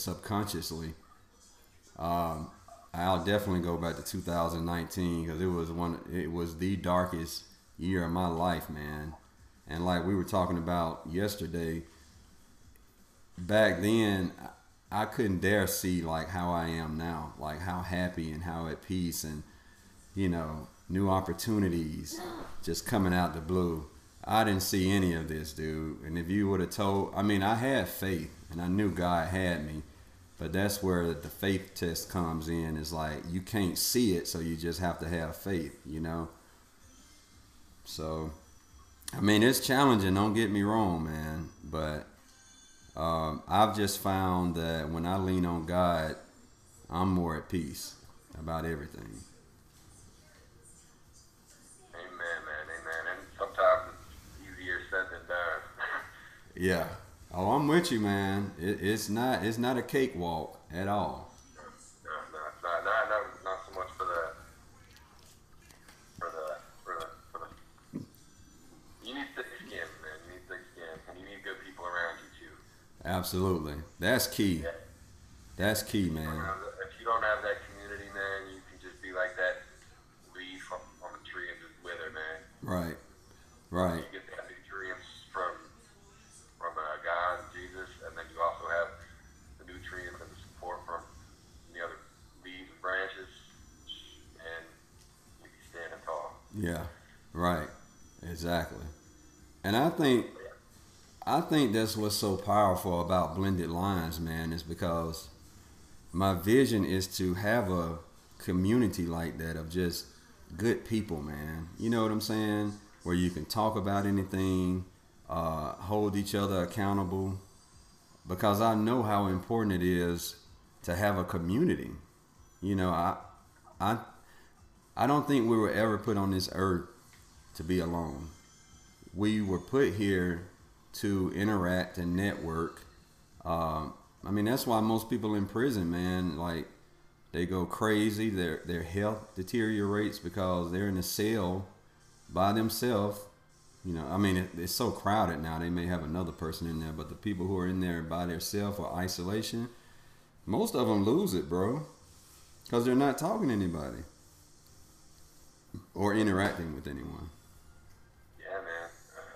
subconsciously. Um, I'll definitely go back to 2019 because it was one. It was the darkest year of my life, man. And like we were talking about yesterday, back then I couldn't dare see like how I am now, like how happy and how at peace and you know new opportunities just coming out the blue. I didn't see any of this, dude. And if you would have told, I mean, I had faith and I knew God had me, but that's where the faith test comes in. Is like you can't see it, so you just have to have faith, you know. So, I mean, it's challenging. Don't get me wrong, man, but um, I've just found that when I lean on God, I'm more at peace about everything. Amen, man, amen. And sometimes it's easier said than done. yeah. Oh, I'm with you, man. It, it's not it's not a cakewalk at all. No, no, not, not, not, not so much for the, for the, for the, for the. You need thick skin, man. You need thick skin, and you need good people around you too. Absolutely. That's key. Yeah. That's key, man. If you don't have that community, man, you can just be like that leaf on, on the tree and just wither, man. Right. You get that nutrients from from uh, God and Jesus, and then you also have the nutrients and the support from the other leaves and branches, and you be standing tall. Yeah. Right. Exactly. And I think I think that's what's so powerful about blended lines, man, is because my vision is to have a community like that of just good people, man. You know what I'm saying? Where you can talk about anything, uh, hold each other accountable, because I know how important it is to have a community. You know, I, I, I don't think we were ever put on this earth to be alone. We were put here to interact and network. Um, I mean, that's why most people in prison, man, like they go crazy. Their their health deteriorates because they're in a cell by themselves. You know, I mean, it, it's so crowded now. They may have another person in there, but the people who are in there by themselves or isolation, most of them lose it, bro, because they're not talking to anybody or interacting with anyone. Yeah, man. Uh,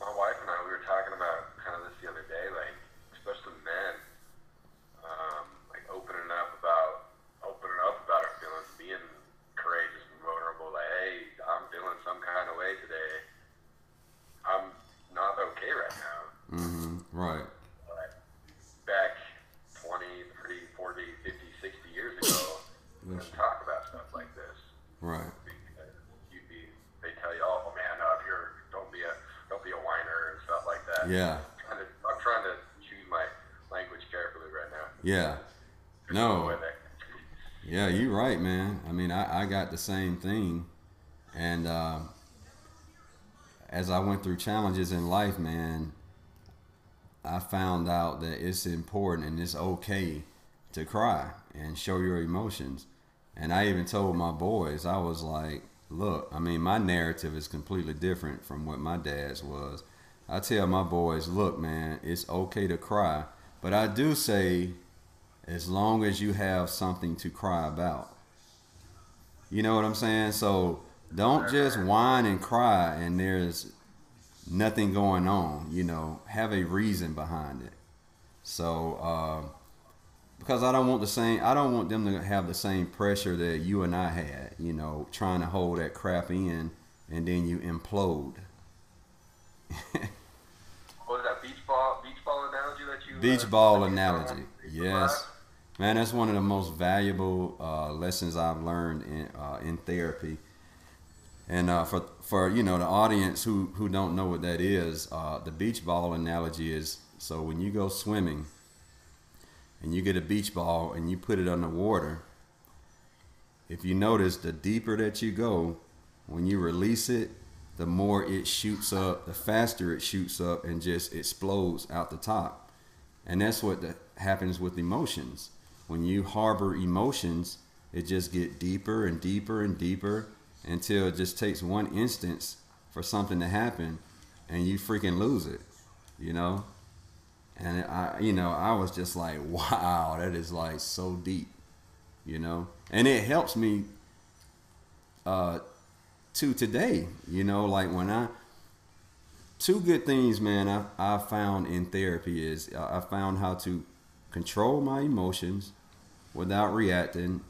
my wife and I, we were talking about kind of this the other day, like especially men, um, like opening up about opening up about our feelings, being courageous and vulnerable. Like, hey, I'm feeling some kind of way today. I'm not okay right now. hmm Right. Like, back 20, 30, 40, 50, 60 years ago, we Yes. didn't talk about stuff like this. Right. You'd be, they tell you, oh man, no, if you're, don't be a, don't be a whiner and stuff like that. Yeah. I'm trying to, I'm trying to choose my language carefully right now. Yeah. There's No. way there. Yeah, you're right, man. I mean, I, I got the same thing. And uh, as I went through challenges in life, man, I found out that it's important and it's okay to cry and show your emotions. And I even told my boys, I was like, look, I mean, my narrative is completely different from what my dad's was. I tell my boys, look, man, it's okay to cry. But I do say, as long as you have something to cry about. You know what I'm saying? So don't just whine and cry and there's nothing going on. You know, have a reason behind it. So, uh, because I don't want the same, I don't want them to have the same pressure that you and I had. You know, trying to hold that crap in and then you implode. What was that beach ball, beach ball analogy that you? Beach uh, ball analogy. Yes. Man, that's one of the most valuable uh, lessons I've learned in uh, in therapy. And uh, for for you know the audience who who don't know what that is, uh, the beach ball analogy is so when you go swimming and you get a beach ball and you put it on the water, if you notice, the deeper that you go, when you release it, the more it shoots up, the faster it shoots up and just explodes out the top. And that's what the, happens with emotions. When you harbor emotions, it just get deeper and deeper and deeper until it just takes one instance for something to happen and you freaking lose it, you know. And I, you know, I was just like, wow, that is like so deep, you know. And it helps me uh, to today, you know, like when I two good things, man, I I found in therapy is I found how to control my emotions without reacting,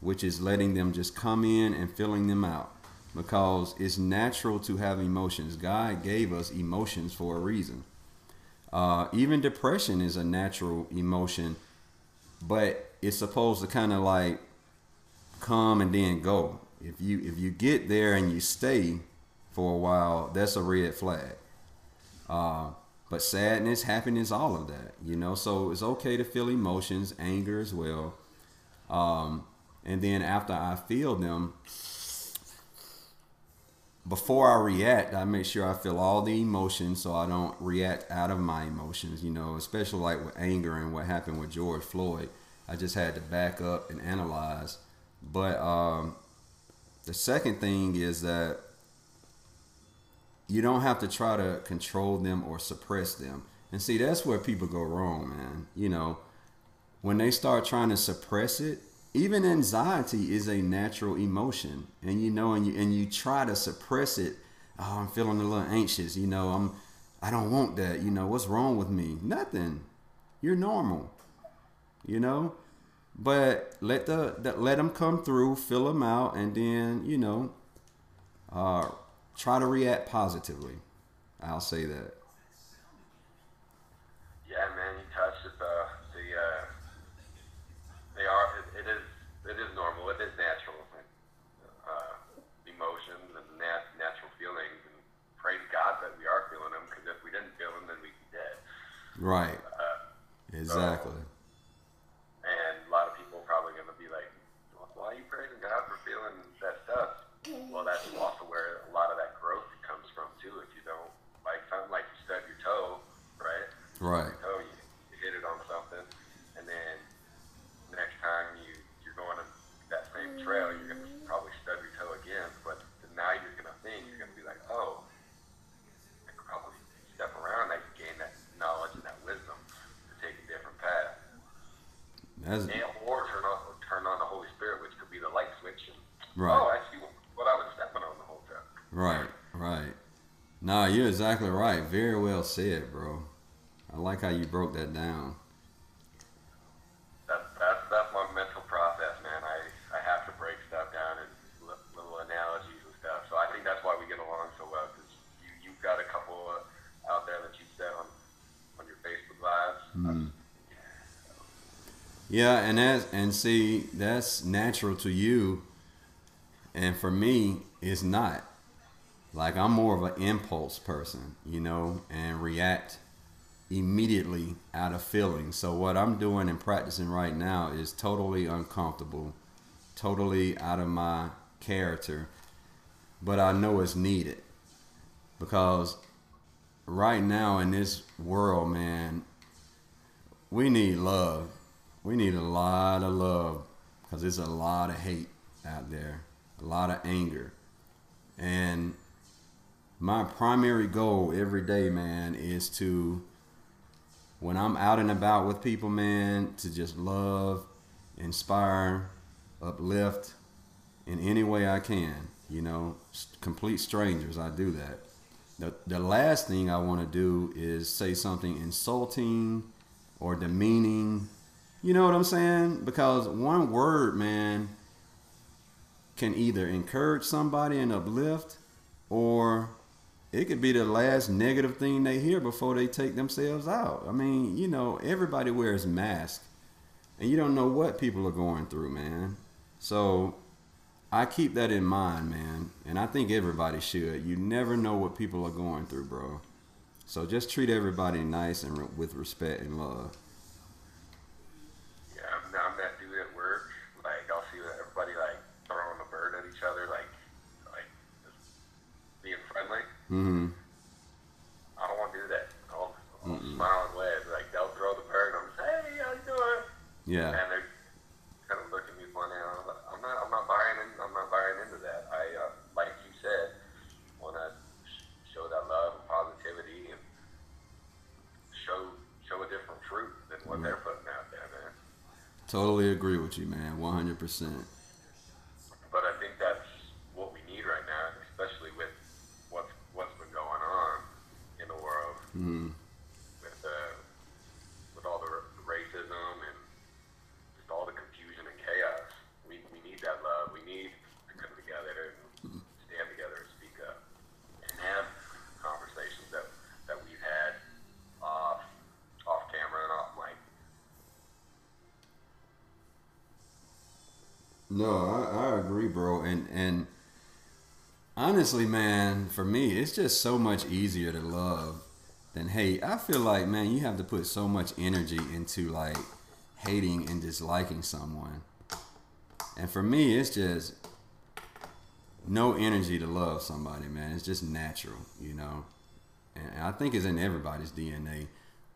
which is letting them just come in and filling them out because it's natural to have emotions. God gave us emotions for a reason. Uh, even depression is a natural emotion, but it's supposed to kind of like come and then go. If you if you get there and you stay for a while, that's a red flag. Uh, but sadness, happiness, all of that, you know. So it's okay to feel emotions, anger as well. Um, and then after I feel them, before I react, I make sure I feel all the emotions so I don't react out of my emotions, you know, especially like with anger and what happened with George Floyd. I just had to back up and analyze. But um, the second thing is that you don't have to try to control them or suppress them. And see, that's where people go wrong, man. You know, when they start trying to suppress it, even anxiety is a natural emotion. And you know and you and you try to suppress it. Oh i'm feeling a little anxious you know i'm i don't want that you know what's wrong with me? Nothing. You're normal you know? But let the, the let them come through fill them out and then you know uh, try to react positively. I'll say that Yeah, man, you touched it. The the uh, they are. It, it is. It is normal. It is natural. Uh, emotions and nat- natural feelings, and praise God that we are feeling them. Because if we didn't feel them, then we'd be dead. Right Uh, exactly and a lot of people are probably going to be like, "Well, "Why are you praising God for feeling that stuff?" Well, that's also where a lot of that growth comes from too. If you don't like something like you stub your toe, right? right toe, you, you hit it on something, and then next time you you're going on that same trail, you're gonna probably stub your toe again. But now you're gonna think you're gonna be like, oh, I could probably step around. I can gain that knowledge and that wisdom to take a different path, that's and or turn on turn on the Holy Spirit, which could be the light switch. And, Right. Oh, I see what I was stepping on the whole time. Right, right. Nah, you're exactly right. Very well said, bro. I like how you broke that down. That, that's that's my mental process, man. I, I have to break stuff down in little analogies and stuff. So I think that's why we get along so well. Because you you've got a couple uh, out there that you said on on your Facebook lives. Mm. Yeah, and that's and see that's natural to you, and for me, it's not. Like I'm more of an impulse person, you know, and react immediately out of feeling. So what I'm doing and practicing right now is totally uncomfortable, totally out of my character, but I know it's needed because right now in this world, man, we need love. We need a lot of love because there's a lot of hate out there, a lot of anger. And my primary goal every day, man, is to, when I'm out and about with people, man, to just love, inspire, uplift in any way I can. You know, complete strangers, I do that. The, the last thing I want to do is say something insulting or demeaning. You know what I'm saying? Because one word, man, can either encourage somebody and uplift, or it could be the last negative thing they hear before they take themselves out. I mean, you know, everybody wears masks, and you don't know what people are going through, man. So I keep that in mind, man, and I think everybody should. You never know what people are going through, bro. So just treat everybody nice and re- with respect and love. Mm-hmm. I don't want to do that. I'll, I'll smile and wave. Like they'll throw the bird. I'm just, hey, how you doing? Yeah. And they're kind of looking at me funny. I'm, like, I'm not. I'm not buying. In, I'm not buying into that. I uh, like you said, want to show that love and positivity and show show a different fruit than what right. they're putting out there, man. Totally agree with you, man. One hundred percent. Honestly, man, for me, it's just so much easier to love than hate. I feel like, man, you have to put so much energy into like hating and disliking someone. And for me, it's just no energy to love somebody, man. It's just natural, you know. And I think it's in everybody's DNA.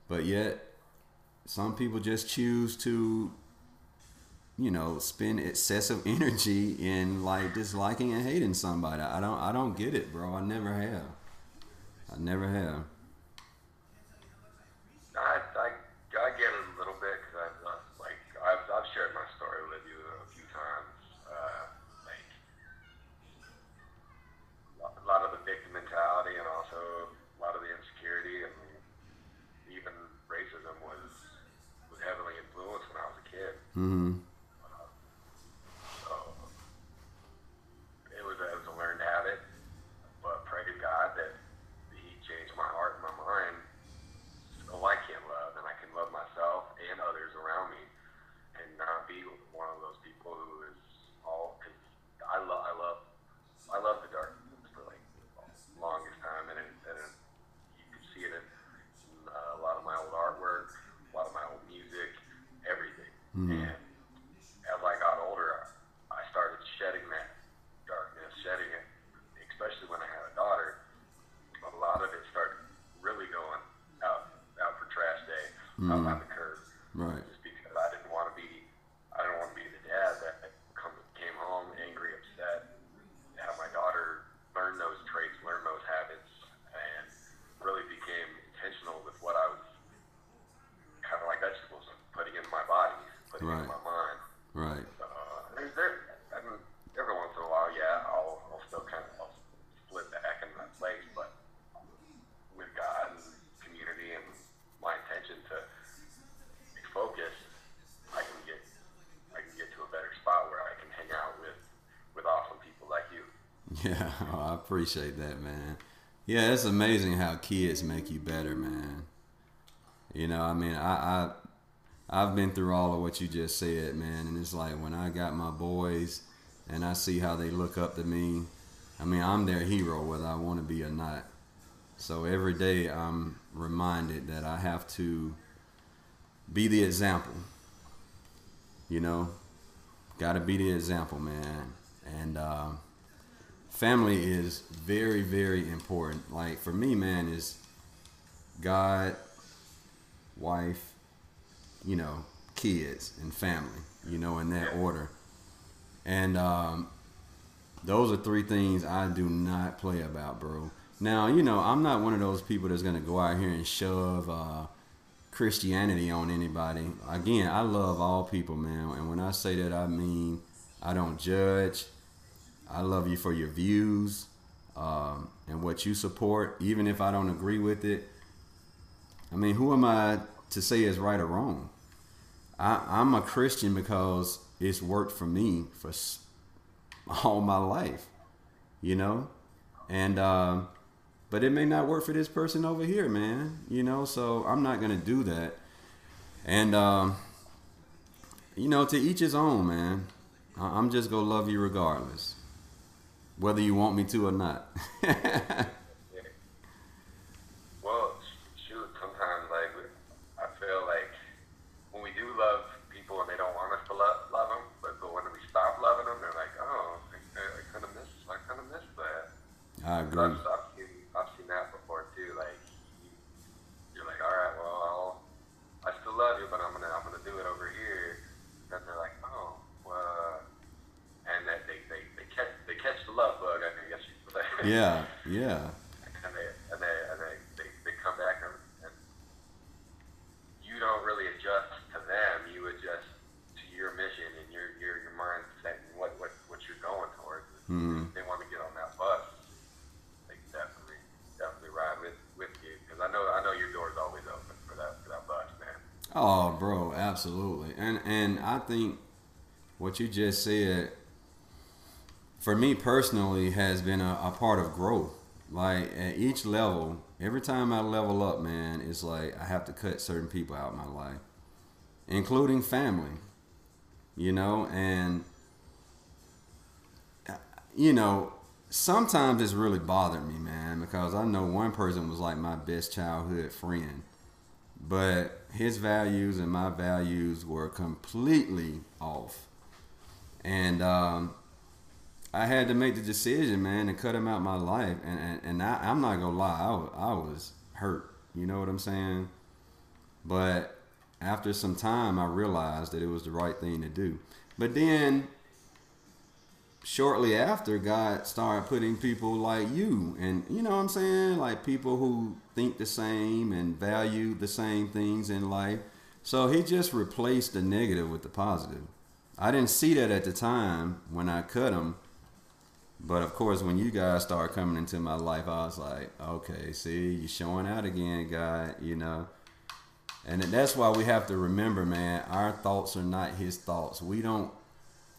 But yet, some people just choose to you know, spend excessive energy in like disliking and hating somebody. I don't I don't get it, bro. I never have. I never have. I, I, I get it a little bit because I've uh, like I've, I've shared my story with you a few times. Uh, like a lot of the victim mentality and also a lot of the insecurity and even racism was was heavily influenced when I was a kid. Mm-hmm. So it was a, it was a learned habit, but pray to God that He changed my heart and my mind so I can love and I can love myself and others around me, and not be one of those people who is all because I love I love I love the darkness for like the longest time, and it, and it, you can see it in uh, a lot of my old artwork, a lot of my old music, everything, and as I got older, I started shedding that darkness, shedding it, especially when I had a daughter. A lot of it started really going out out for trash day, out on the curb, Right. just because I didn't want to be, I didn't want to be the dad that come, came home angry, upset, have my daughter learn those traits, learn those habits, and really became intentional with what I was kind of like vegetables, putting in my body, putting Right. in my mind. Right. Uh, there's there, I mean, every once in a while, yeah, I'll, I'll still kind of I'll split back in that place, but with God and community and my intention to be focused, I can get I can get to a better spot where I can hang out with with awesome people like Yeah, I appreciate that, man. Yeah, it's amazing how kids make you better, man. You know, I mean, I, I I've been through all of what you just said, man, and it's like when I got my boys and I see how they look up to me. I mean, I'm their hero whether I want to be or not. So every day I'm reminded that I have to be the example. You know, got to be the example, man. And um, family is very, very important. Like for me, man, is God, wife, you know, kids, and family. You know, in that order. And um, those are three things I do not play about, bro. Now, you know, I'm not one of those people that's gonna go out here and shove uh, Christianity on anybody. Again, I love all people, man. And when I say that, I mean I don't judge. I love you for your views um, and what you support, even if I don't agree with it. I mean, who am I to say is right or wrong? I, I'm a Christian because it's worked for me for all my life, you know, and um, but it may not work for this person over here, man. You know, so I'm not gonna do that. And um, you know, to each his own, man. I'm just gonna love you regardless, whether you want me to or not. Yeah. And they and they and they, they, they come back and, and you don't really adjust to them. You adjust to your mission and your your your mindset and what what what you're going towards. Mm-hmm. They want to get on that bus. They definitely definitely ride with with you because I know I know your door's always open for that for that bus, man. Oh, bro, absolutely. And and I think what you just said for me personally has been a, a, part of growth like at each level, every time I level up, man, it's like I have to cut certain people out of my life, including family. You know, and you know, sometimes it's really bothered me, man, because I know one person was like my best childhood friend, but his values and my values were completely off. And um, I had to make the decision, man, to cut him out my life. And, and, and I, I'm not to lie, I, was- I was hurt. You know what I'm saying? But after some time, I realized that it was the right thing to do. But then shortly after God started putting people like you and you know what I'm saying like people who think the same and value the same things in life so he just replaced the negative with the positive I didn't see that at the time when I cut him but of course when you guys started coming into my life I was like okay see you showing out again God you know and that's why we have to remember man our thoughts are not his thoughts we don't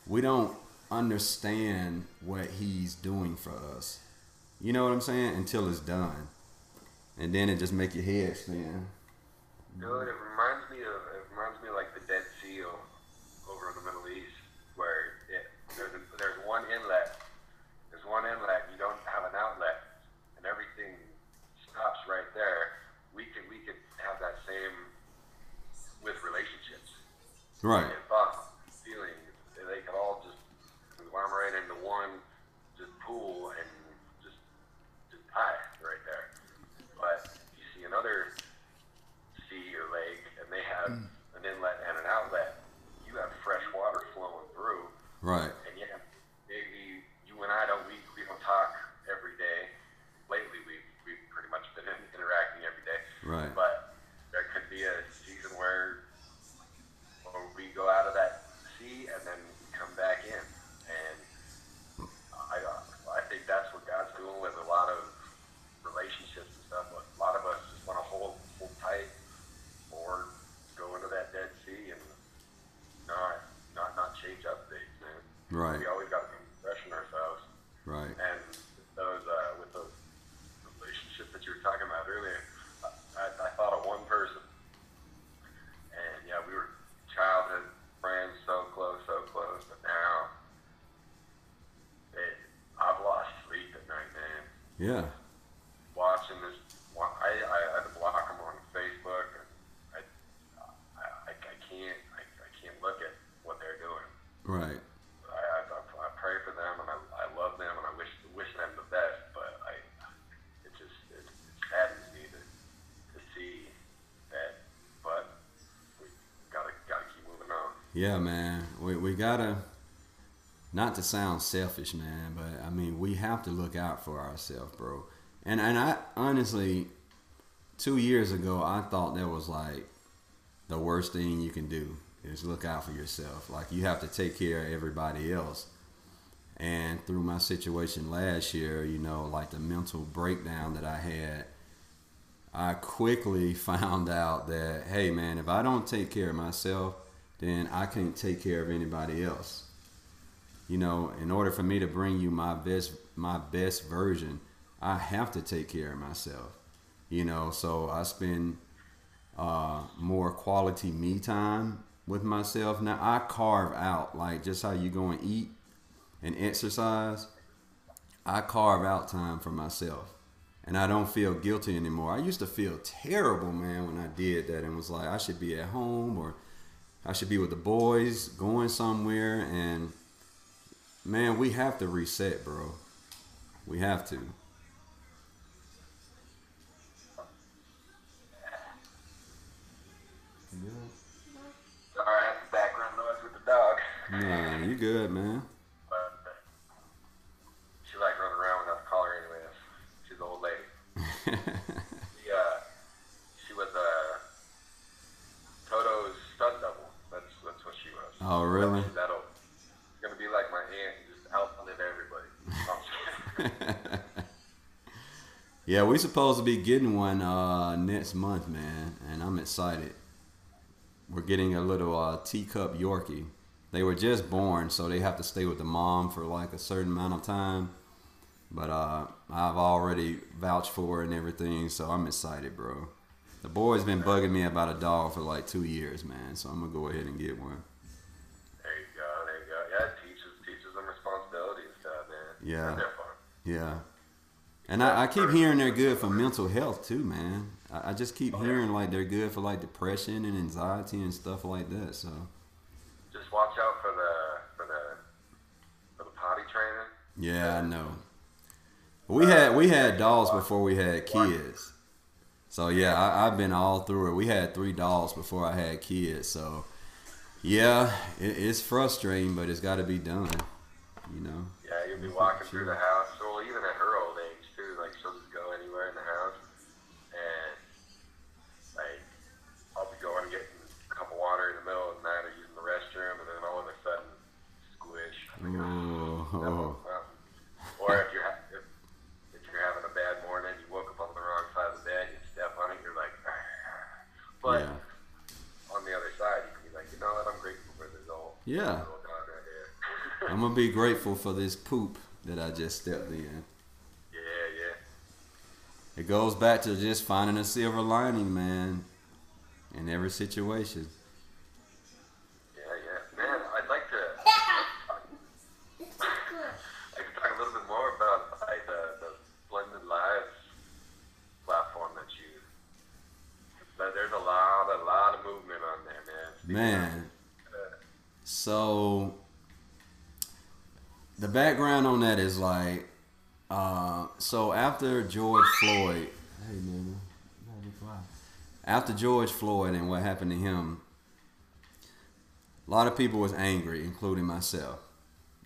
we don't understand what he's doing for us. You know what I'm saying? Until it's done. And then it just make your head spin. Dude, it reminds me of it reminds me of like the Dead Sea o- over in the Middle East, where it, there's a, there's one inlet, there's one inlet, you don't have an outlet, and everything stops right there. We could we could have that same with relationships. Right. and thoughts, feelings, they could all just conglomerate into one just pool and just just die right there. But you see another sea or lake, and they have an inlet and an outlet. You have fresh water flowing through, Right. and yeah, maybe you and I don't we, we don't talk every day. Lately, we've we've pretty much been in, interacting every day. Right. But there could be a season where, where we go out of that sea and then we come back in, and I I think that's what God's doing with a lot of relationships and stuff. But a lot of us just want to hold hold tight or go into that Dead Sea and not not not change updates, man. Right. We always got to be refreshing ourselves. Right. And those uh, with those relationships that you were talking about earlier, I, I thought of one person, and yeah, we were childhood friends, so close, so close, but now it, I've lost sleep at night, man. Yeah. Watching this, I, I had to block them on Facebook. And I, I, I, can't, I, I can't look at what they're doing. Right. I, I, I pray for them and I, I love them and I wish wish them the best. But I, it just it, it saddens me to, to see that. But we gotta gotta keep moving on. Yeah, man. We we gotta not to sound selfish, man, but mean we have to look out for ourselves, bro. And and I honestly two years ago I thought that was like the worst thing you can do is look out for yourself. Like you have to take care of everybody else. And through my situation last year, you know, like the mental breakdown that I had, I quickly found out that, hey, man, if I don't take care of myself, then I can't take care of anybody else. You know, in order for me to bring you my best, my best version, I have to take care of myself. You know, so I spend uh, more quality me time with myself. Now I carve out like just how you go and eat and exercise. I carve out time for myself, and I don't feel guilty anymore. I used to feel terrible, man, when I did that, and was like I should be at home or I should be with the boys, going somewhere, and man, we have to reset, bro. We have to. Sorry, I had the background noise with the dog. Man, you good, man. But she likes running around without the collar, anyways. She's an old lady. She, uh, she was uh, Toto's stunt double. That's that's what she was. Oh, really? She's that old. She's gonna be like my aunt, and just outlive everybody. No, I'm just kidding. Yeah, we supposed to be getting one uh, next month, man, and I'm excited. we're getting a little uh, teacup Yorkie. They were just born, so they have to stay with the mom for like a certain amount of time. But uh, I've already vouched for and everything, so I'm excited, bro. The boy's been bugging me about a dog for like two years, man. So I'm gonna go ahead and get one. There you go. There you go. Yeah, it teaches teaches them responsibility and stuff, man. Yeah. And they're fun. Yeah. And I, I keep hearing they're good for mental health too, man. I, I just keep oh, hearing like they're good for like depression and anxiety and stuff like that. So Just watch out for the for the for the potty training. yeah, I know. We had we had dogs before we had kids. So yeah, I, I've been all through it. We had three dogs before I had kids. So yeah, it, it's frustrating, but it's got to be done. You know. Yeah, you'll be walking through the house. Well, even at her old age too, like she'll just go anywhere in the house, and like I'll be going and getting a cup of water in the middle of the night or using the restroom, and then all of a sudden, squish. Like, Oh, oh. Or if you're ha- if, if you're having a bad morning, you woke up on the wrong side of the bed, you step on it, you're like, but yeah. on the other side, you can be like, you know what, I'm grateful for this old Yeah. little dog right here. I'm gonna be grateful for this poop that I just stepped in. yeah, yeah. It goes back to just finding a silver lining, man, in every situation. Yeah, yeah. Man, I'd like to. I could talk a little bit more about like, the, the Blended Lines platform that you. But there's a lot, a lot of movement on there, man. Speaking Man, of, uh, so the background on that is like, uh, so after George Floyd, hey man, you gotta be quiet. After George Floyd and what happened to him, a lot of people was angry, including myself.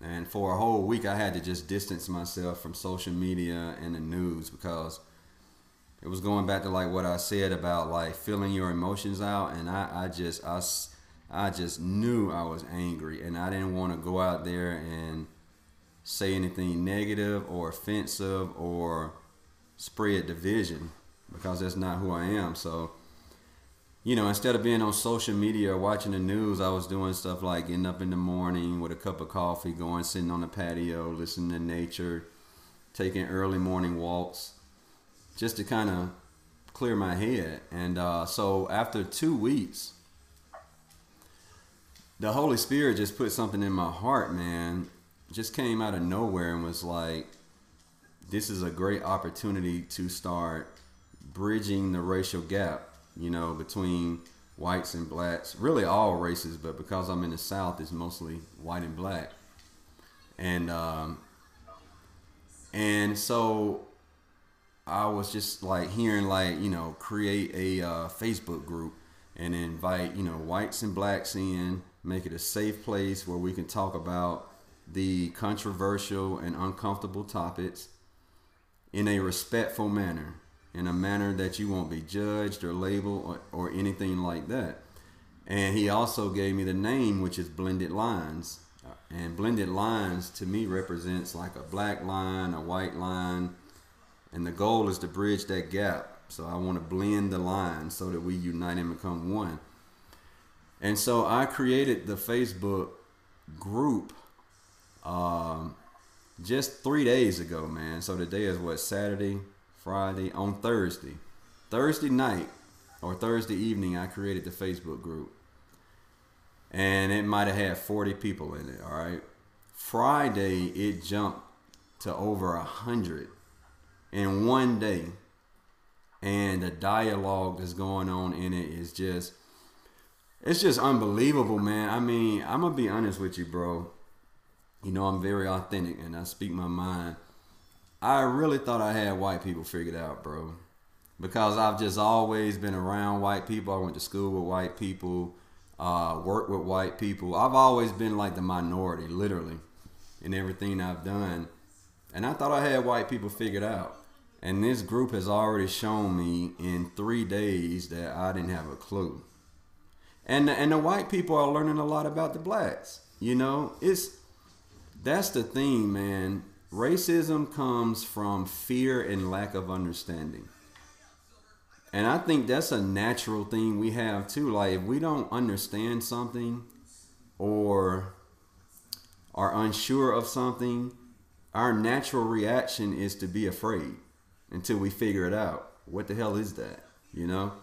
And for a whole week, I had to just distance myself from social media and the news because it was going back to like what I said about like feeling your emotions out, and I, I just I, I just knew I was angry, and I didn't want to go out there and say anything negative or offensive or spread division because that's not who I am. So, you know, instead of being on social media or watching the news, I was doing stuff like getting up in the morning with a cup of coffee, going sitting on the patio, listening to nature, taking early morning walks, just to kind of clear my head. And uh, so after two weeks, the Holy Spirit just put something in my heart, man. Just came out of nowhere and was like, this is a great opportunity to start bridging the racial gap, you know, between whites and blacks, really all races, but because I'm in the South, it's mostly white and black. And um, and so I was just like hearing like you know create a uh, Facebook group and invite you know whites and blacks in, make it a safe place where we can talk about the controversial and uncomfortable topics in a respectful manner, in a manner that you won't be judged or labeled or, or anything like that. And he also gave me the name, which is Blended Lines. And Blended Lines to me represents like a black line, a white line, and the goal is to bridge that gap. So I want to blend the lines so that we unite and become one. And so I created the Facebook group um, just three days ago, man. So today is what Saturday, Friday, on Thursday, Thursday night or Thursday evening. I created the Facebook group, and it might have had forty people in it. All right, Friday it jumped to over a hundred in one day, and the dialogue that's going on in it is just. It's just unbelievable, man. I mean, I'm gonna be honest with you, bro you know i'm very authentic and i speak my mind i really thought i had white people figured out bro. Because i've just always been around white people. I went to school with white people uh, worked with white people. I've always been like the minority literally in everything i've done. And i thought i had white people figured out. And this group has already shown me in three days that i didn't have a clue. And and the white people are learning a lot about the blacks you know? It's that's the thing, man. Racism comes from fear and lack of understanding. and I think that's a natural thing we have too. Like if we don't understand something or are unsure of something, our natural reaction is to be afraid until we figure it out. What the hell is that? You know?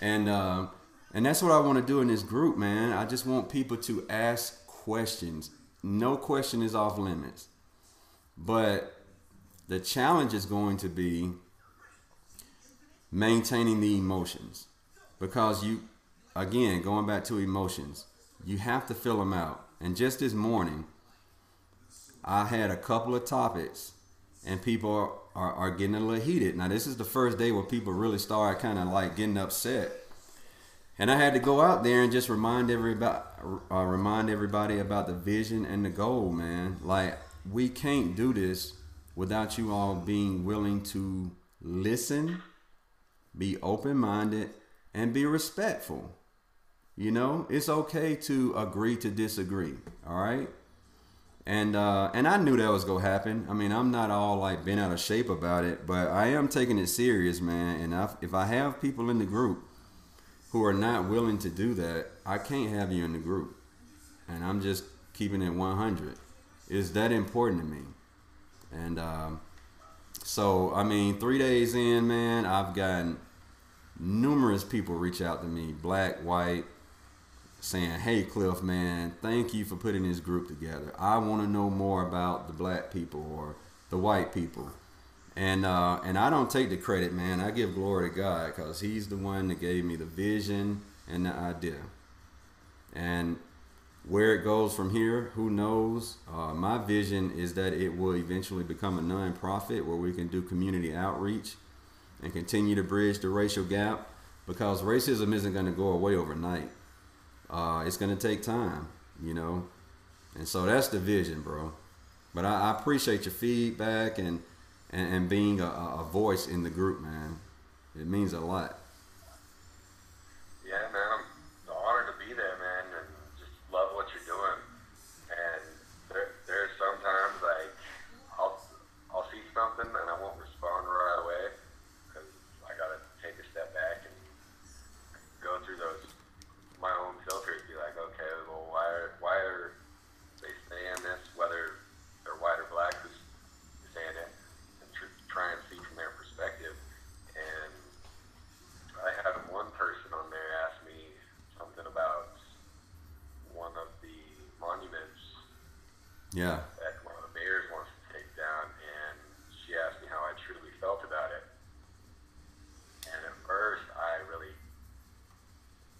And uh, and that's what I want to do in this group, man. I just want people to ask questions. No question is off limits. But the challenge is going to be maintaining the emotions. Because you again going back to emotions you have to fill them out. And just this morning i had a couple of topics and people are, are, are getting a little heated. Now this is the first day where people really start kind of like getting upset. And i had to go out there and just remind everybody uh, remind everybody about the vision and the goal man. Like we can't do this without you all being willing to listen be open minded, and be respectful. You know, it's okay to agree to disagree. All right. And uh, and I knew that was gonna happen. I mean, I'm not all like bent out of shape about it, but I am taking it serious, man. And I, if I have people in the group who are not willing to do that, I can't have you in the group. And I'm just keeping it 100. It's that important to me. And um, so, I mean, three days in, man, I've gotten numerous people reach out to me, black, white, saying, "Hey, Cliff, man, thank you for putting this group together. I want to know more about the black people or the white people." And uh, and I don't take the credit, man. I give glory to God because He's the one that gave me the vision and the idea. And where it goes from here, who knows? Uh, my vision is that it will eventually become a nonprofit where we can do community outreach and continue to bridge the racial gap because racism isn't going to go away overnight. Uh, it's going to take time, you know. And so that's the vision, bro. But I, I appreciate your feedback and, and, and being a, a voice in the group, man. It means a lot. Yeah, man. I'm honored to be there, man, and just love what you're doing. And there, there's sometimes like I'll I'll see something and I won't respond right away because I gotta take a step back and go through those my own filters. Be like, okay, well, why are why are they saying this? Whether they're white or black, who's saying it, and tr- try and see from their perspective. And I had one person on there ask me something about one of the monuments Yeah. that one of the mayors wants to take down, and she asked me how I truly felt about it. And at first, I really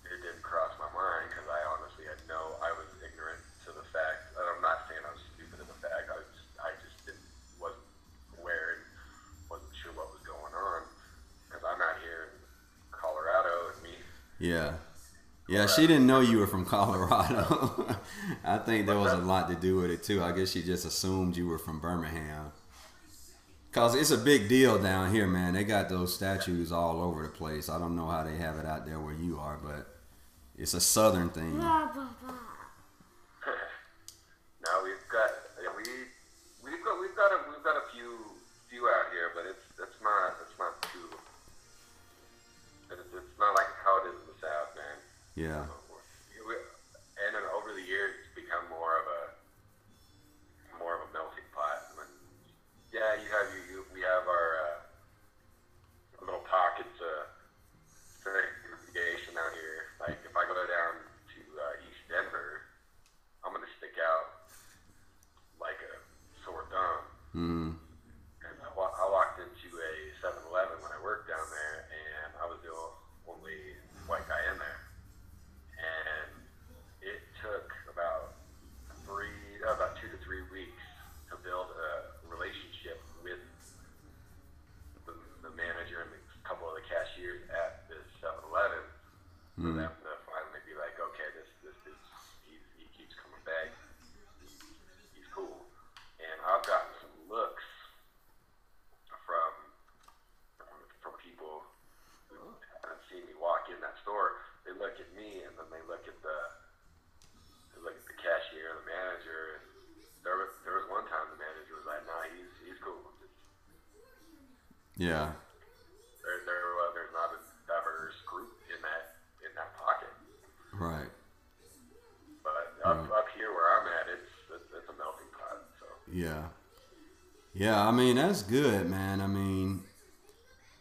it didn't cross my mind because I honestly had no, I was ignorant to the fact. And I'm not saying I was stupid to the fact. I was, I just didn't wasn't aware and wasn't sure what was going on because I'm out here in Colorado and me. Yeah. Yeah, she didn't know you were from Colorado. I think there was a lot to do with it too. I guess she just assumed you were from Birmingham. Cause it's a big deal down here, man. They got those statues all over the place. I don't know how they have it out there where you are, but it's a southern thing. Yeah. There, there, uh, there's not a diverse group in that in that pocket. Right. But up, right. up here where I'm at, it's, it's, it's a melting pot. So. Yeah. Yeah, I mean that's good, man. I mean,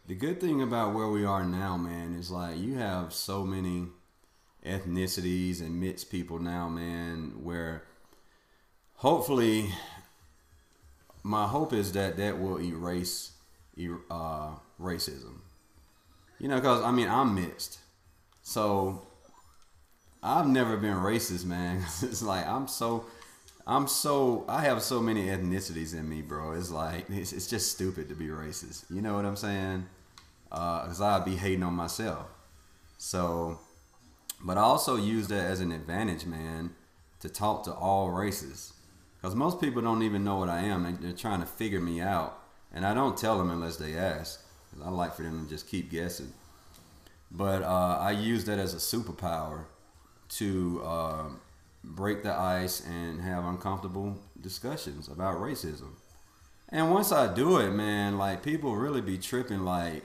the good thing about where we are now, man, is like you have so many ethnicities and mixed people now, man, where hopefully my hope is that that will erase uh, racism. You know, because I mean, I'm mixed. So I've never been racist, man. it's like I'm so I'm so I have so many ethnicities in me, bro. It's like it's, it's just stupid to be racist. You know what I'm saying? Uh, I'd be hating on myself. So, but I also use that as an advantage, man, to talk to all races. Because most people don't even know what I am. They're trying to figure me out, and I don't tell them unless they ask. I like for them to just keep guessing. But uh, I use that as a superpower to. Uh, break the ice and have uncomfortable discussions about racism. And once I do it, man, like people really be tripping like,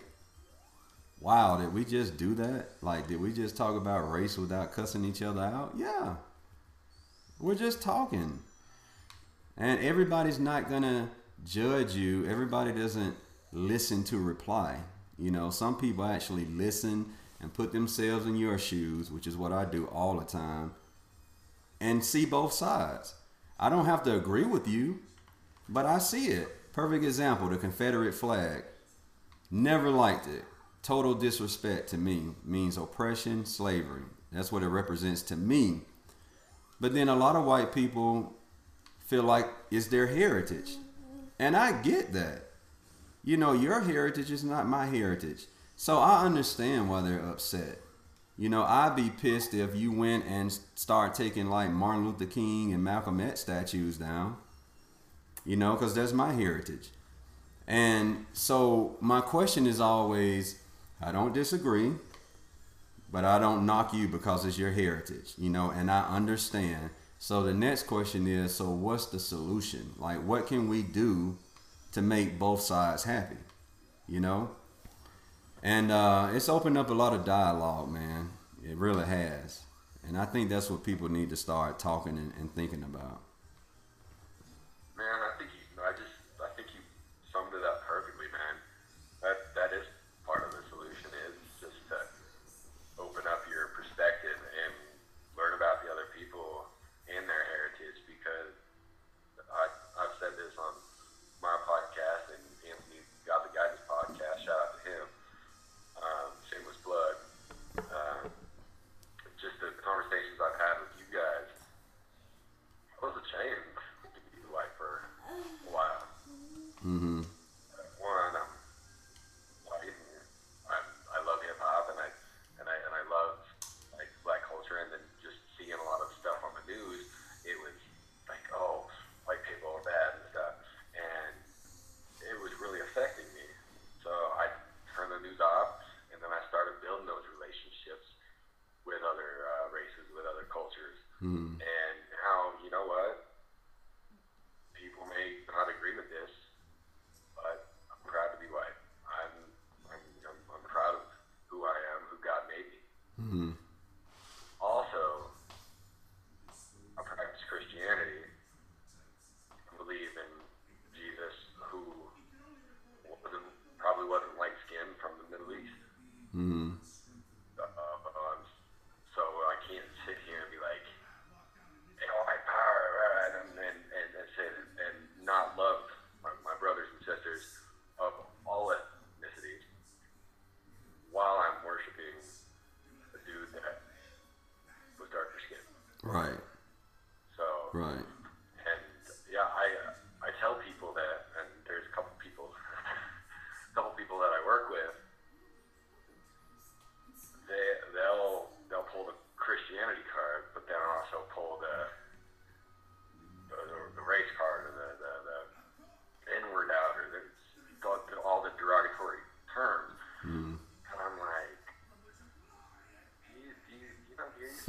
wow, did we just do that? Like, did we just talk about race without cussing each other out? Yeah. We're just talking. And everybody's not going to judge you. Everybody doesn't listen to reply. You know, some people actually listen and put themselves in your shoes, which is what I do all the time and see both sides. I don't have to agree with you, but I see it. Perfect example the Confederate flag. Never liked it. Total disrespect to me means oppression, slavery. That's what it represents to me. But then a lot of white people feel like it's their heritage. And I get that. You know, your heritage is not my heritage. So I understand why they're upset. You know, I'd be pissed if you went and start taking like Martin Luther King and Malcolm X statues down. You know, because that's my heritage. And so my question is always I don't disagree, but I don't knock you because it's your heritage, you know, and I understand. So the next question is so what's the solution? Like, what can we do to make both sides happy, you know? And uh, it's opened up a lot of dialogue, man. It really has. And I think that's what people need to start talking and, and thinking about.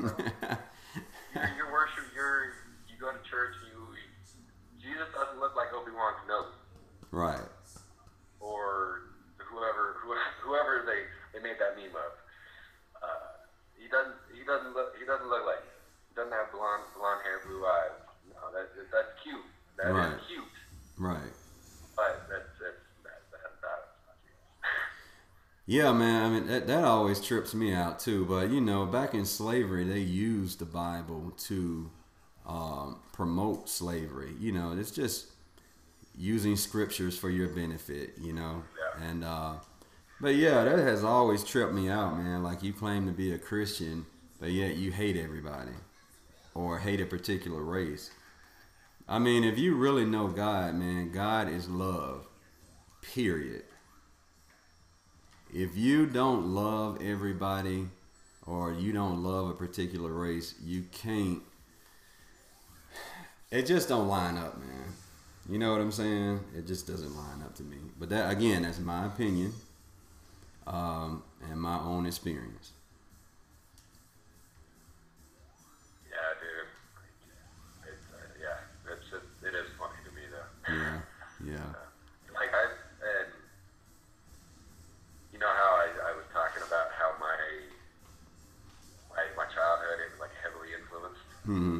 Yourself you're, you're worship, you're, you go to church, you, Jesus doesn't look like Obi-Wan Kenobi right. or whoever, whoever, whoever they, they made that meme of. Uh, he doesn't, he doesn't look, he doesn't look like, he doesn't have blonde, blonde hair, blue eyes. No, that, that's cute. That is Right. cute. Yeah, man. I mean, that, that always trips me out too. But you know, back in slavery, they used the Bible to um, promote slavery. You know, it's just using scriptures for your benefit. You know, Yeah. and uh, but yeah, that has always tripped me out, man. Like you claim to be a Christian, but yet you hate everybody or hate a particular race. I mean, if you really know God, man, God is love. Period if you don't love everybody or you don't love a particular race, you can't. It just don't line up, man. You know what I'm saying? It just doesn't line up to me. But that again, that's my opinion, um, and my own experience. Influenced.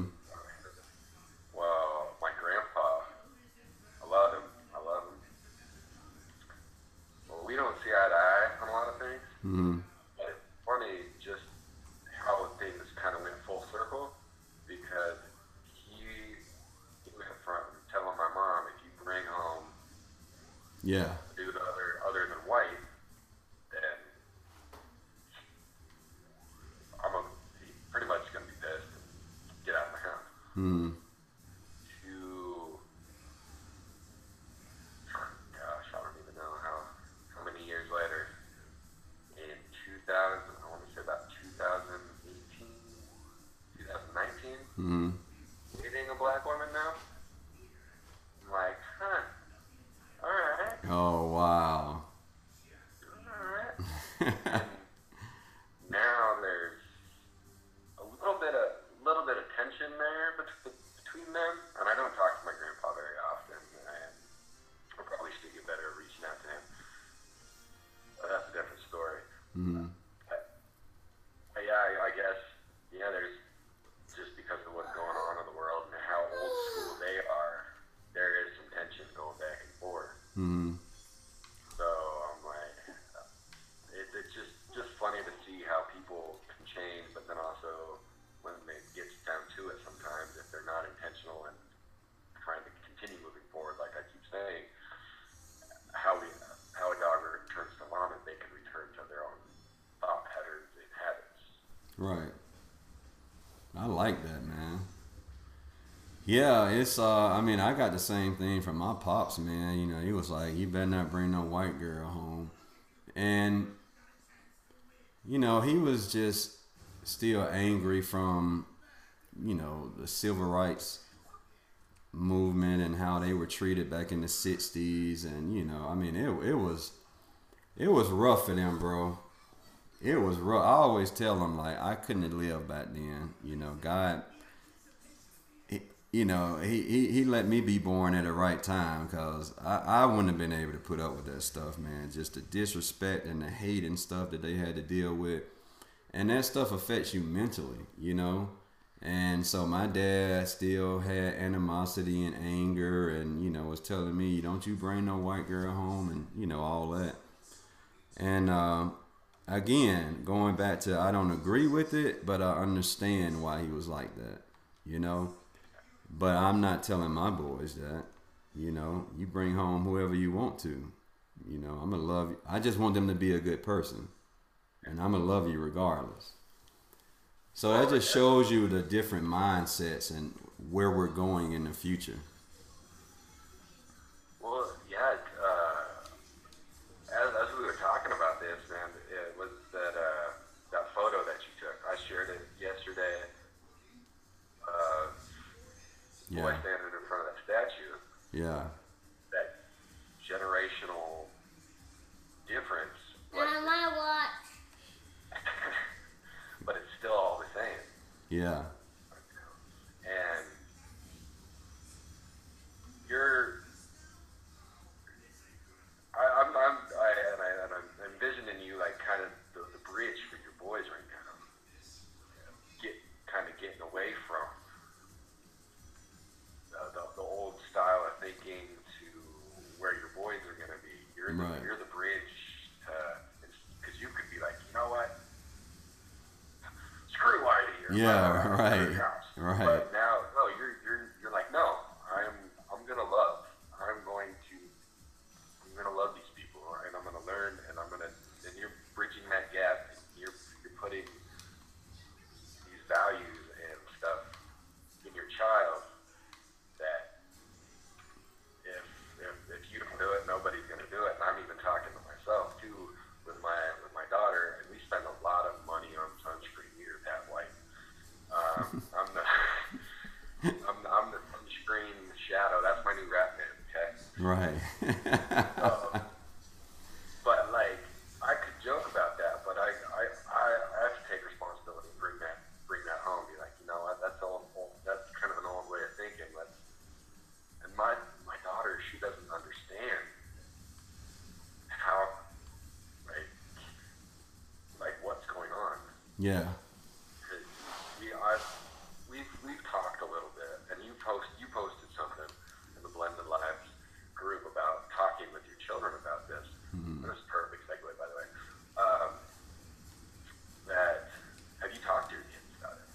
Yeah, it's uh I mean, I got the same thing from my pops, man. You know, he was like, You better not bring no white girl home. And you know, he was just still angry from, you know, the civil rights movement and how they were treated back in the sixties and, you know, I mean it it was it was rough for them, bro it was rough. I always tell them like I couldn't live back then. You know, God, you know, he, he he let me be born at the right time because I, I wouldn't have been able to put up with that stuff, man. Just the disrespect and the hate and stuff that they had to deal with, and that stuff affects you mentally, you know. And so my dad still had animosity and anger, and you know was telling me, "Don't you bring no white girl home," and you know all that. And um, again, going back to I don't agree with it, but I understand why he was like that, you know. But I'm not telling my boys that, you know. You bring home whoever you want to, you know. I'm gonna love you. I just want them to be a good person, and I'm gonna love you regardless. So that just shows you the different mindsets and where we're going in the future. Boy Yeah, standing in front of that statue. yeah, That generational difference, And I but, want to watch. but it's still all the same. yeah, Right. Um, but like, I could joke about that, but I, I, I, I have to take responsibility and bring that, bring that home. Be like, you know what? That's old, old. That's kind of an old way of thinking. Let's. And my, my daughter, she doesn't understand how, like, like what's going on. yeah. 'Cause we are we've we've talked a little bit, and you post you posted something in the Blended Lines group about talking with your children about this. This is a perfect segue, by the way. Um, that have you talked to your kids about it?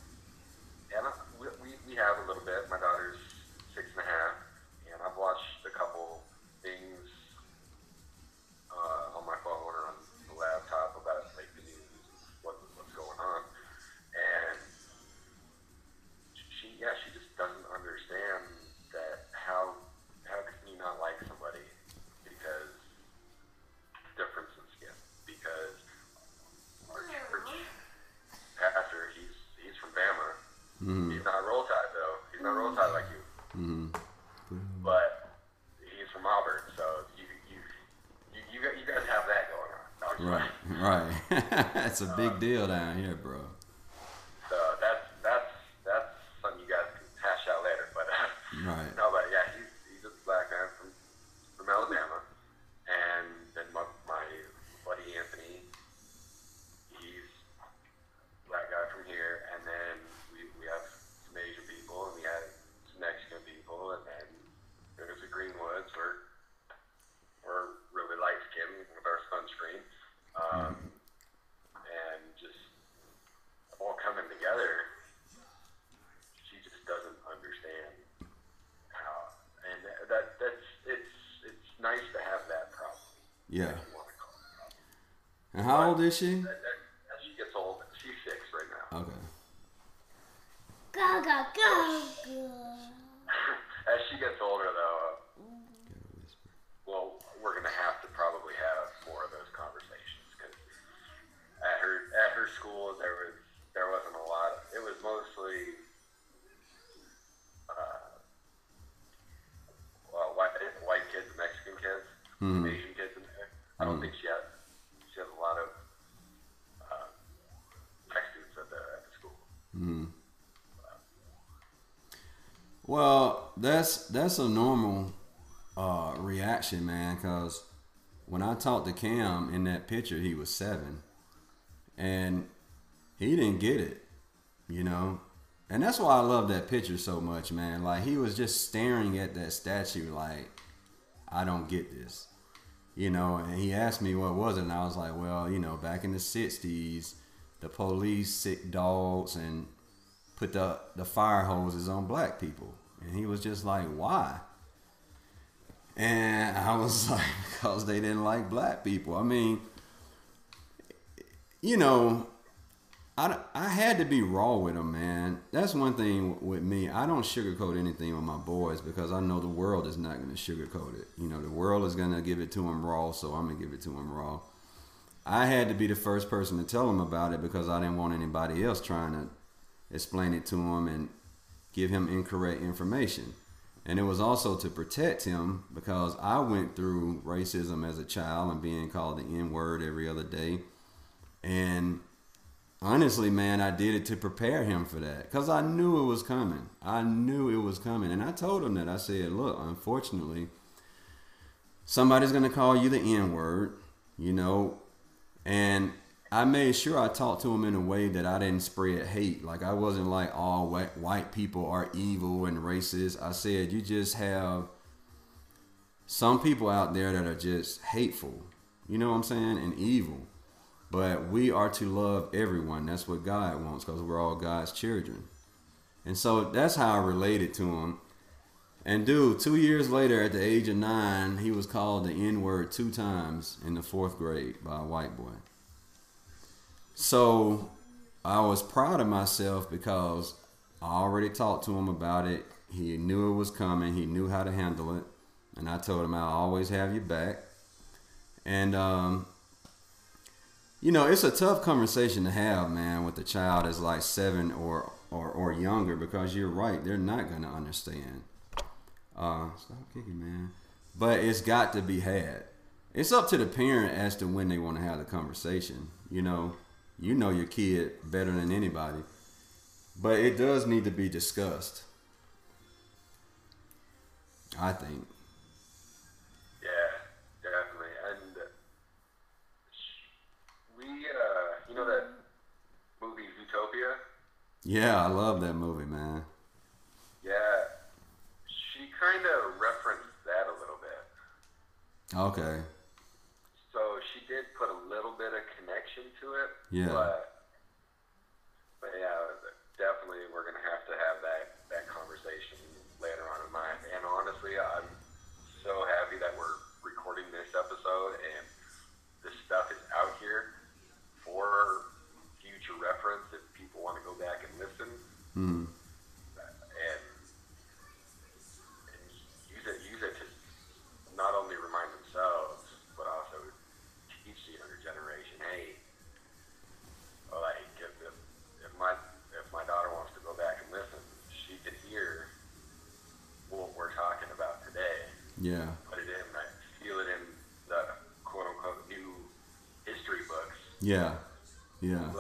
And I- we, we, we have a little bit. My daughter's six and a half, and I've watched a couple things uh, on my phone or on the laptop about like the news, what, what's going on, and she, yeah, she just doesn't understand that how how can you not like somebody because difference in skin because our church pastor he's he's from Bama Mm-hmm. he's not roll tide though he's not roll tide like you Mm-hmm. but he's from Auburn so you you you you, got- you guys have that going on No, I'm just Right. kidding. Right. That's a big deal down here, bro. so that's that's that's something you guys can hash out later but uh, Right. No, but yeah, he's he's a black man from from Alabama, and then my, my buddy Anthony, he's a black guy from here, and then we, we have some Asian people, and we have some Mexican people, and then there's the Greenwoods. We're we're really light skinned with our sunscreen, um, and just all coming together. She just doesn't understand how, and that that's it's it's nice to have that problem. Yeah. If you want to call it a problem. And how old is she? That's that's a normal uh, reaction, man. Cause when I talked to Cam in that picture, he was seven, and he didn't get it, you know. And that's why I love that picture so much, man. Like he was just staring at that statue, like I don't get this, you know. And he asked me what was it, and I was like, well, you know, back in the '60s, the police sick dogs and put the the fire hoses on black people, and he was just like, why? And I was like, because they didn't like black people. I mean, you know, I, I had to be raw with them, man. That's one thing with me. I don't sugarcoat anything with my boys because I know the world is not going to sugarcoat it. You know, the world is going to give it to them raw, so I'm going to give it to them raw. I had to be the first person to tell them about it because I didn't want anybody else trying to explain it to them and give him incorrect information. And it was also to protect him because I went through racism as a child and being called the N word every other day. And honestly, man, I did it to prepare him for that because I knew it was coming. I knew it was coming. And I told him that. I said, look, unfortunately, somebody's going to call you the N word, you know, and I made sure I talked to him in a way that I didn't spread hate. Like I wasn't like all white white people are evil and racist. I said you just have some people out there that are just hateful. You know what I'm saying? And evil. But we are to love everyone. That's what God wants because we're all God's children. And so that's how I related to him. And dude, two years later, at the age of nine, he was called the N word two times in the fourth grade by a white boy. So I was proud of myself because I already talked to him about it. He knew it was coming. He knew how to handle it, and I told him I'll always have your back. And um, you know, it's a tough conversation to have, man, with a child that's like seven or or, or younger because you're right, they're not gonna understand. Uh, stop kicking, man. But it's got to be had. It's up to the parent as to when they want to have the conversation. You know, you know your kid better than anybody, but it does need to be discussed. I think. Yeah, definitely. And we, uh, you know that movie Zootopia? Yeah, I love that movie, man. Yeah, she kind of referenced that a little bit. Okay. So she did put a little bit of to it. Yeah. But, but yeah, definitely we're gonna have to have that that conversation later on in life. And honestly, I'm so happy that we're recording this episode and this stuff is out here for future reference if people want to go back and listen Hmm. Yeah. Yeah.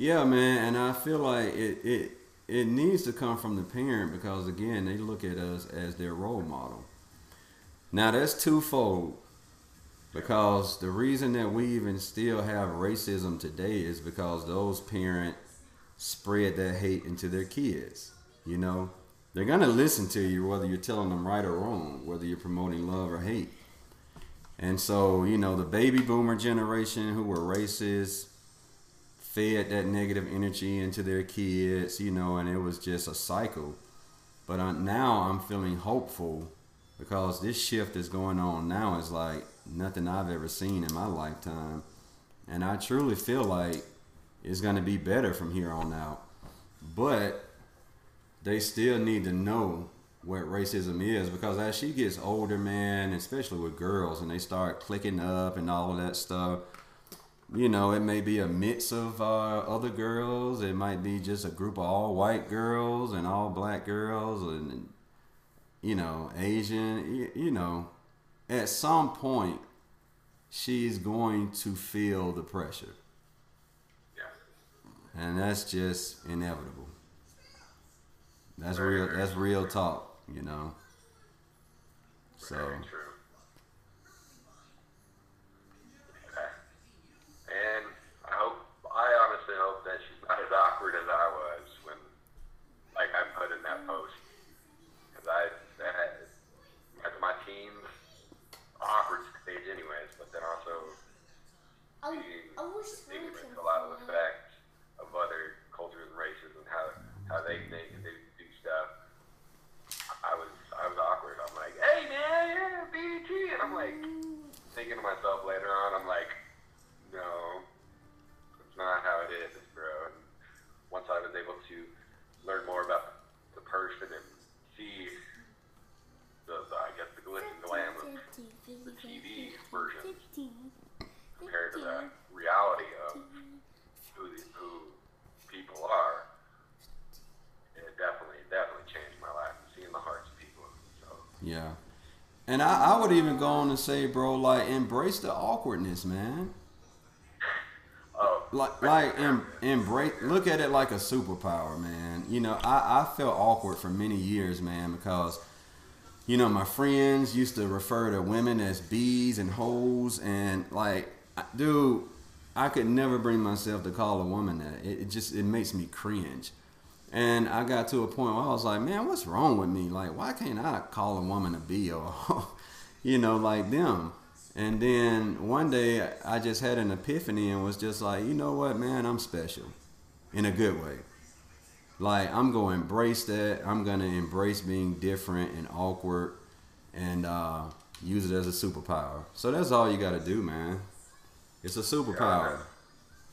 Yeah, man, and I feel like it, it it needs to come from the parent because again, they look at us as their role model. Now that's twofold because the reason that we even still have racism today is because those parents spread that hate into their kids. You know, they're gonna listen to you whether you're telling them right or wrong, whether you're promoting love or hate. And so, you know, the baby boomer generation who were racist fed that negative energy into their kids, you know, and it was just a cycle. But uh, now I'm feeling hopeful because this shift that's going on now is like nothing I've ever seen in my lifetime. And I truly feel like it's going to be better from here on out. But they still need to know what racism is because as she gets older, man, especially with girls, and they start clicking up and all of that stuff, you know, it may be a mix of uh, other girls. It might be just a group of all white girls and all black girls, and you know, Asian. You, you know, at some point, she's going to feel the pressure, Yeah. and that's just inevitable. That's Very, real. That's real talk. You know. So true. Yeah. And I hope, I honestly hope that she's not as awkward as I was when, like I put in that post. Because I, that, as my teens, awkward stage anyways, but then also I, being I wish ignorant someone to a lot of the facts of other cultures and races and how, how they think and they do stuff. I was I was awkward. I'm like, hey man, yeah, BET, and I'm like thinking to myself later on, I'm like, no, that's not how it is, bro. And once I was able to learn more about the person and see the, the I guess the glitz and glam of the TV version compared to the reality of who the, who people are, it definitely definitely changed my life. Seeing the hearts of people. So yeah. And I, I would even go on to say, bro, like embrace the awkwardness, man. oh. Like like em, embrace look at it like a superpower man. You know I, I felt awkward for many years man because you know my friends used to refer to women as bees and hoes and like dude i could never bring myself to call a woman that. It, it just it makes me cringe and i got to a point where i was like man what's wrong with me like why can't i call a woman a bee or you know like them and then one day I just had an epiphany and was just like, you know what, man, I'm special in a good way. Like, I'm going to embrace that. I'm going to embrace being different and awkward and uh, use it as a superpower. So that's all you got to do, man. It's a superpower.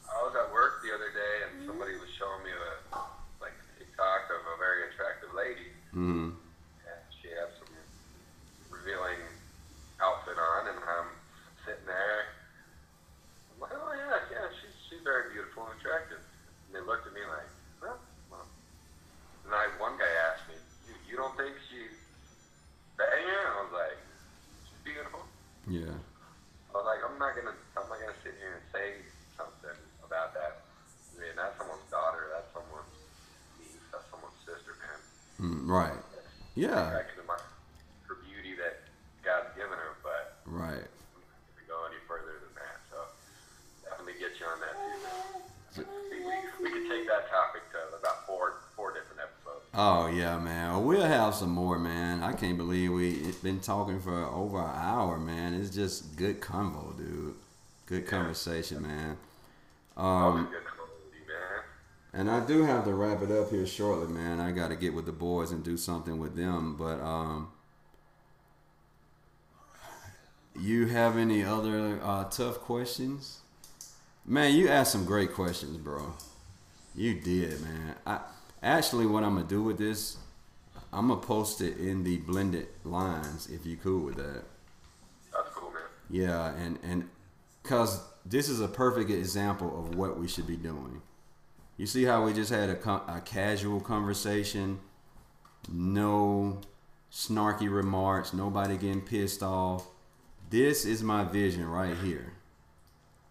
I was at work the other day and somebody was showing me a like TikTok of a very attractive lady. hmm and she had some revealing outfit on, and I'm sitting there. I'm like, oh yeah, yeah, she's she's very beautiful and attractive. And they looked at me like, well, well. And I one guy asked me, you, you don't think she's banging? And I was like, she's beautiful. Yeah. I was like, I'm not gonna, I'm not gonna sit here and say something about that. I mean, that's someone's daughter. That's someone's niece. That's someone's sister, man. Mm, right. Yeah. Back to my her beauty that God's given her, but Right. I'm not gonna go any further than that. So definitely get you on that too. Man. We, we, we could take that topic to about four four different episodes. Oh yeah, man. Well, we'll have some more, man. I can't believe we it's been talking for over an hour, man. It's just good convo, dude. Good conversation, man. Um, good to know you, man. and I do have to wrap it up here shortly, man. I got to get with the boys and do something with them. But um, you have any other uh, tough questions? Man, you asked some great questions, bro. You did, man. I actually, what I'm gonna do with this, I'm gonna post it in the blended lines. If you cool with that. That's cool, man. Yeah, and and because this is a perfect example of what we should be doing. You see how we just had a, a casual conversation, no snarky remarks, nobody getting pissed off. This is my vision right here.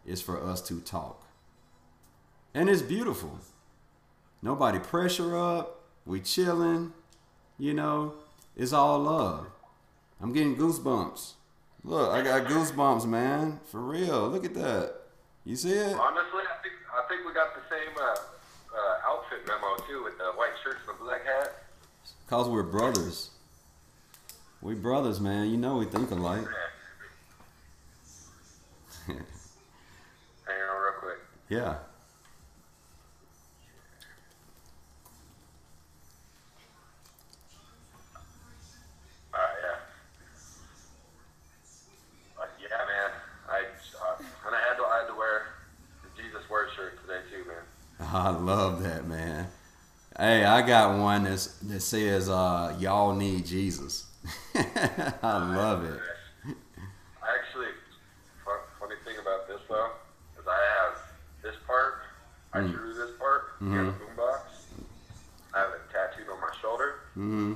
It's for us to talk, and it's beautiful. Nobody pressure up. We chilling. You know, it's all love. I'm getting goosebumps. Look, I got goosebumps, man. For real. Look at that. You see it? Honestly, I think I think we got the same uh, uh, outfit memo too, with the white shirts and the black hat. Cause we're brothers. We brothers, man. You know we think alike. Hang on, real quick. yeah. Uh, yeah. Uh, yeah, man. I uh, and I had to I had to wear the Jesus word shirt today too, man. I love that, man. Hey, I got one that's, that says, uh, y'all need Jesus. I love it. I actually, fun, funny thing about this though, is I have this part. I drew this part in the boombox. I have it tattooed on my shoulder, hmm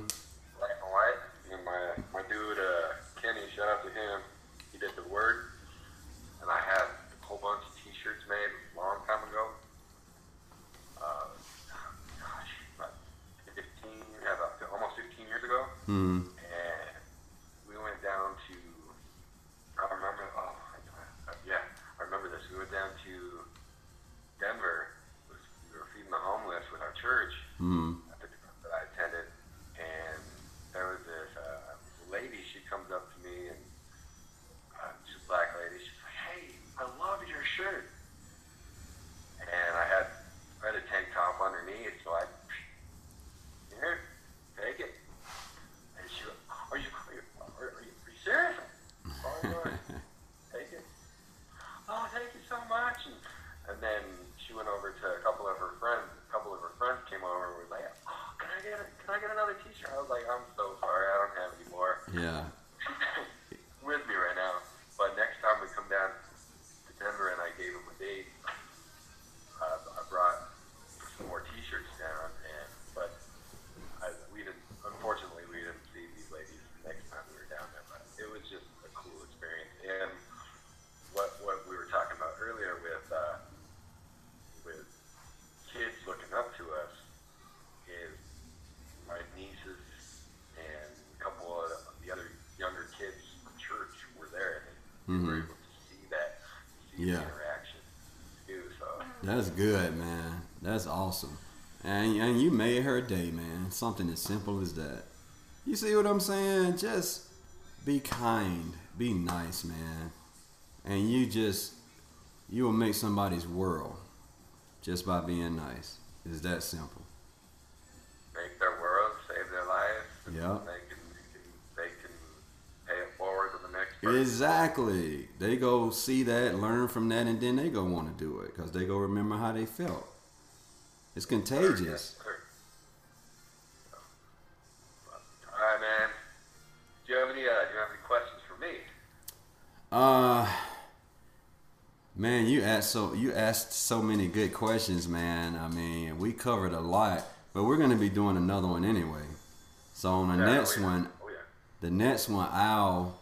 years ago. hmm and we went down to. I remember. Oh, I- I- yeah, I remember this. We went down to Denver. We were feeding the homeless with our church hmm at the church that I attended, and there was this uh, lady. She comes up to me, and uh, she's a black lady. She's like, "Hey, I love your shirt." And I had I had a tank top underneath, so I here, take it. And she goes, "Are you are you, are, are you, are you serious?" Oh, yeah. take it. Oh, thank you so much. And, and then she went over to a couple of her friends. A couple of her friends came over and was like, That's good, man. That's awesome. And and you made her day, man. Something as simple as that. You see what I'm saying? Just be kind, be nice, man. And you just you will make somebody's world just by being nice. It's that simple. Exactly. They go see that, learn from that, and then they go want to do it because they go remember how they felt. It's contagious. All right, man. Do you have any? Uh, do you have any questions for me? Uh, man, you asked so you asked so many good questions, man. I mean, we covered a lot, but we're gonna be doing another one anyway. So on the Yeah, next oh, yeah. one, Oh yeah. the next one I'll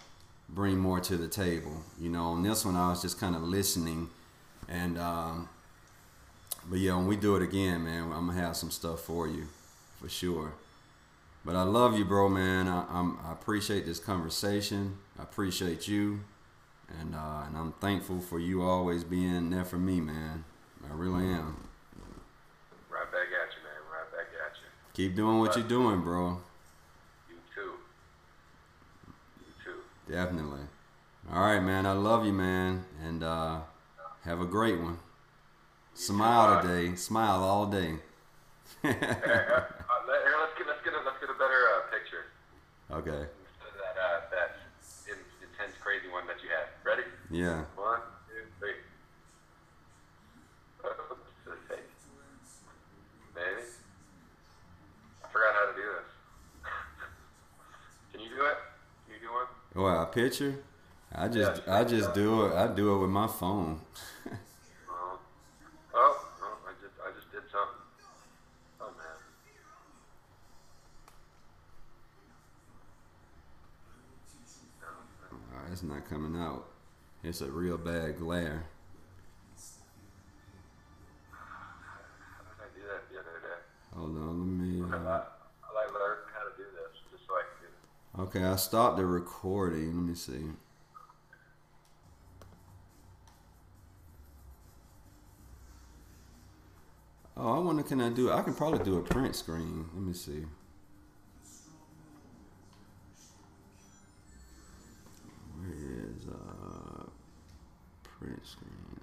bring more to the table. You know, on this one I was just kind of listening, and um, but yeah, when we do it again, man, I'm gonna have some stuff for you, for sure. But I love you, bro, man. I, I'm, I appreciate this conversation. I appreciate you, and uh, and I'm thankful for you always being there for me, man. I really am. Right back at you, man. Right back at you. Keep doing what you're doing, bro. You too. You too. Definitely. All right, man. I love you, man, and uh, have a great one. Smile today. Smile all day. Let, here, let's get let's get a, let's get a better uh, picture okay. instead of that uh, that intense crazy one that you had. Ready? Yeah. One, two, three. Oops, to the face. Maybe. I forgot how to do this. Can you do it? Can Oh, a picture? I just Yeah, I just do it. I do it with my phone. Oh, oh, oh, I just I just did something. Oh man. No, All right, it's not coming out. It's a real bad glare. How did I do that the other day? Hold on, let me. Uh, I like learning how to do this just so I can do it. Okay, I stopped the recording. Let me see. Oh, I wonder can I do? it? I can probably do a print screen. Let me see. Where is uh print screen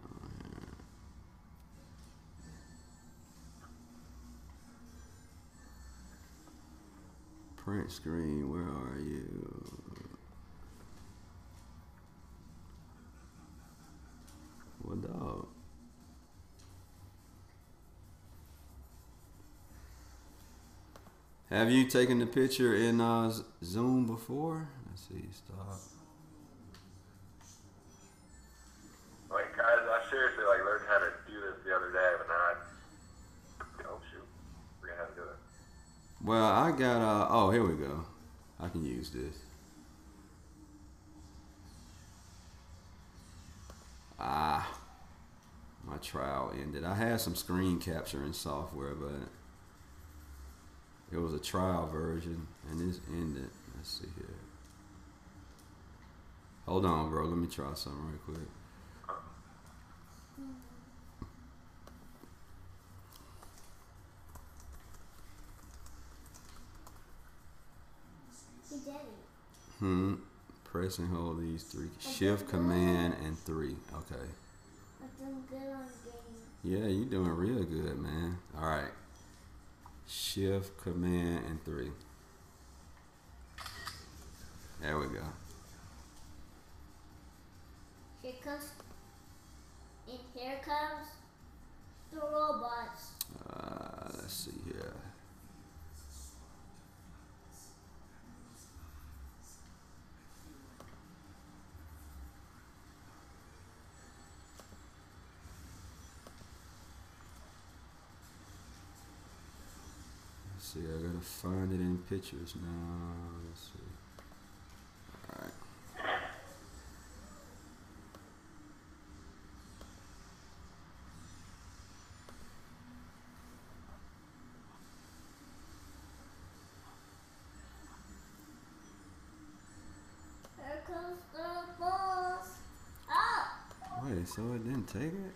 Print screen, where are you? What dog? Have you taken the picture in uh, Zoom before? Let's see, stop. Well, I got uh oh here we go. I can use this. Ah, my trial ended. I had some screen capturing software, but it was a trial version, and it's ended. Let's see here. Hold on, bro. Let me try something real quick. Hey, Daddy. Hmm. Press and hold these three. Shift, Command, and three. Okay. I'm doing good on the. Yeah, you doing real good, man. All right. Shift, Command, and three. There we go. Here comes. And here comes the robots. Uh, let's see here. See, I gotta find it in pictures now. Let's see. Alright. Oh! So it didn't take it?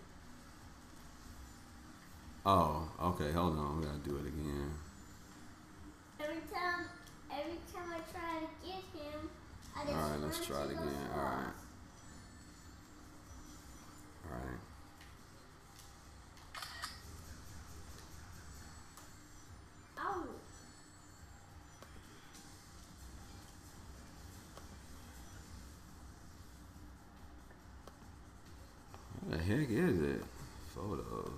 Oh, okay. Hold on. We gotta do it again. Every time, every time I try to get him, I just All right, let's try it again. All right. All right. What the heck is it? Photos.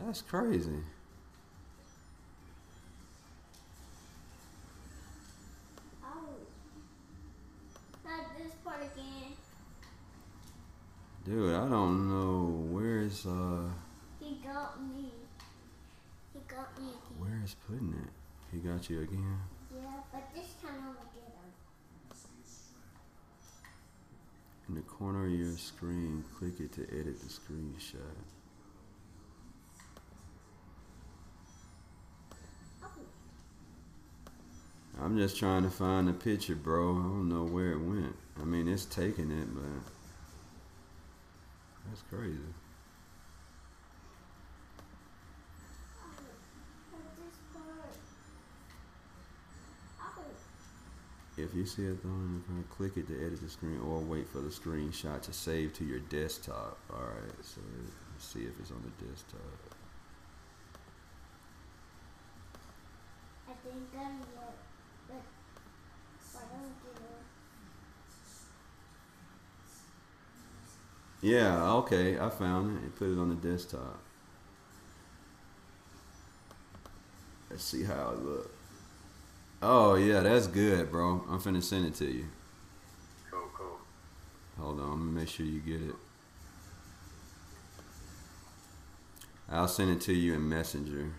That's crazy. Ow. Not this part again. Dude, I don't know where's uh He got me. He got me again. where's putting it. He got you again. Yeah, but this time I'm gonna get him. In the corner of your screen, click it to edit the screenshot. I'm just trying to find the picture, bro. I don't know where it went. I mean, it's taking it, but that's crazy. If you see it on the click it to edit the screen or wait for the screenshot to save to your desktop. Alright, so let's see if it's on the desktop. I get him yet, but I don't. Yeah, okay, I found it and put it on the desktop. Let's see how it look. Oh yeah, that's good, bro. I'm finna send it to you. Cool, cool. Hold on, I'm gonna make sure you get it. I'll send it to you in Messenger.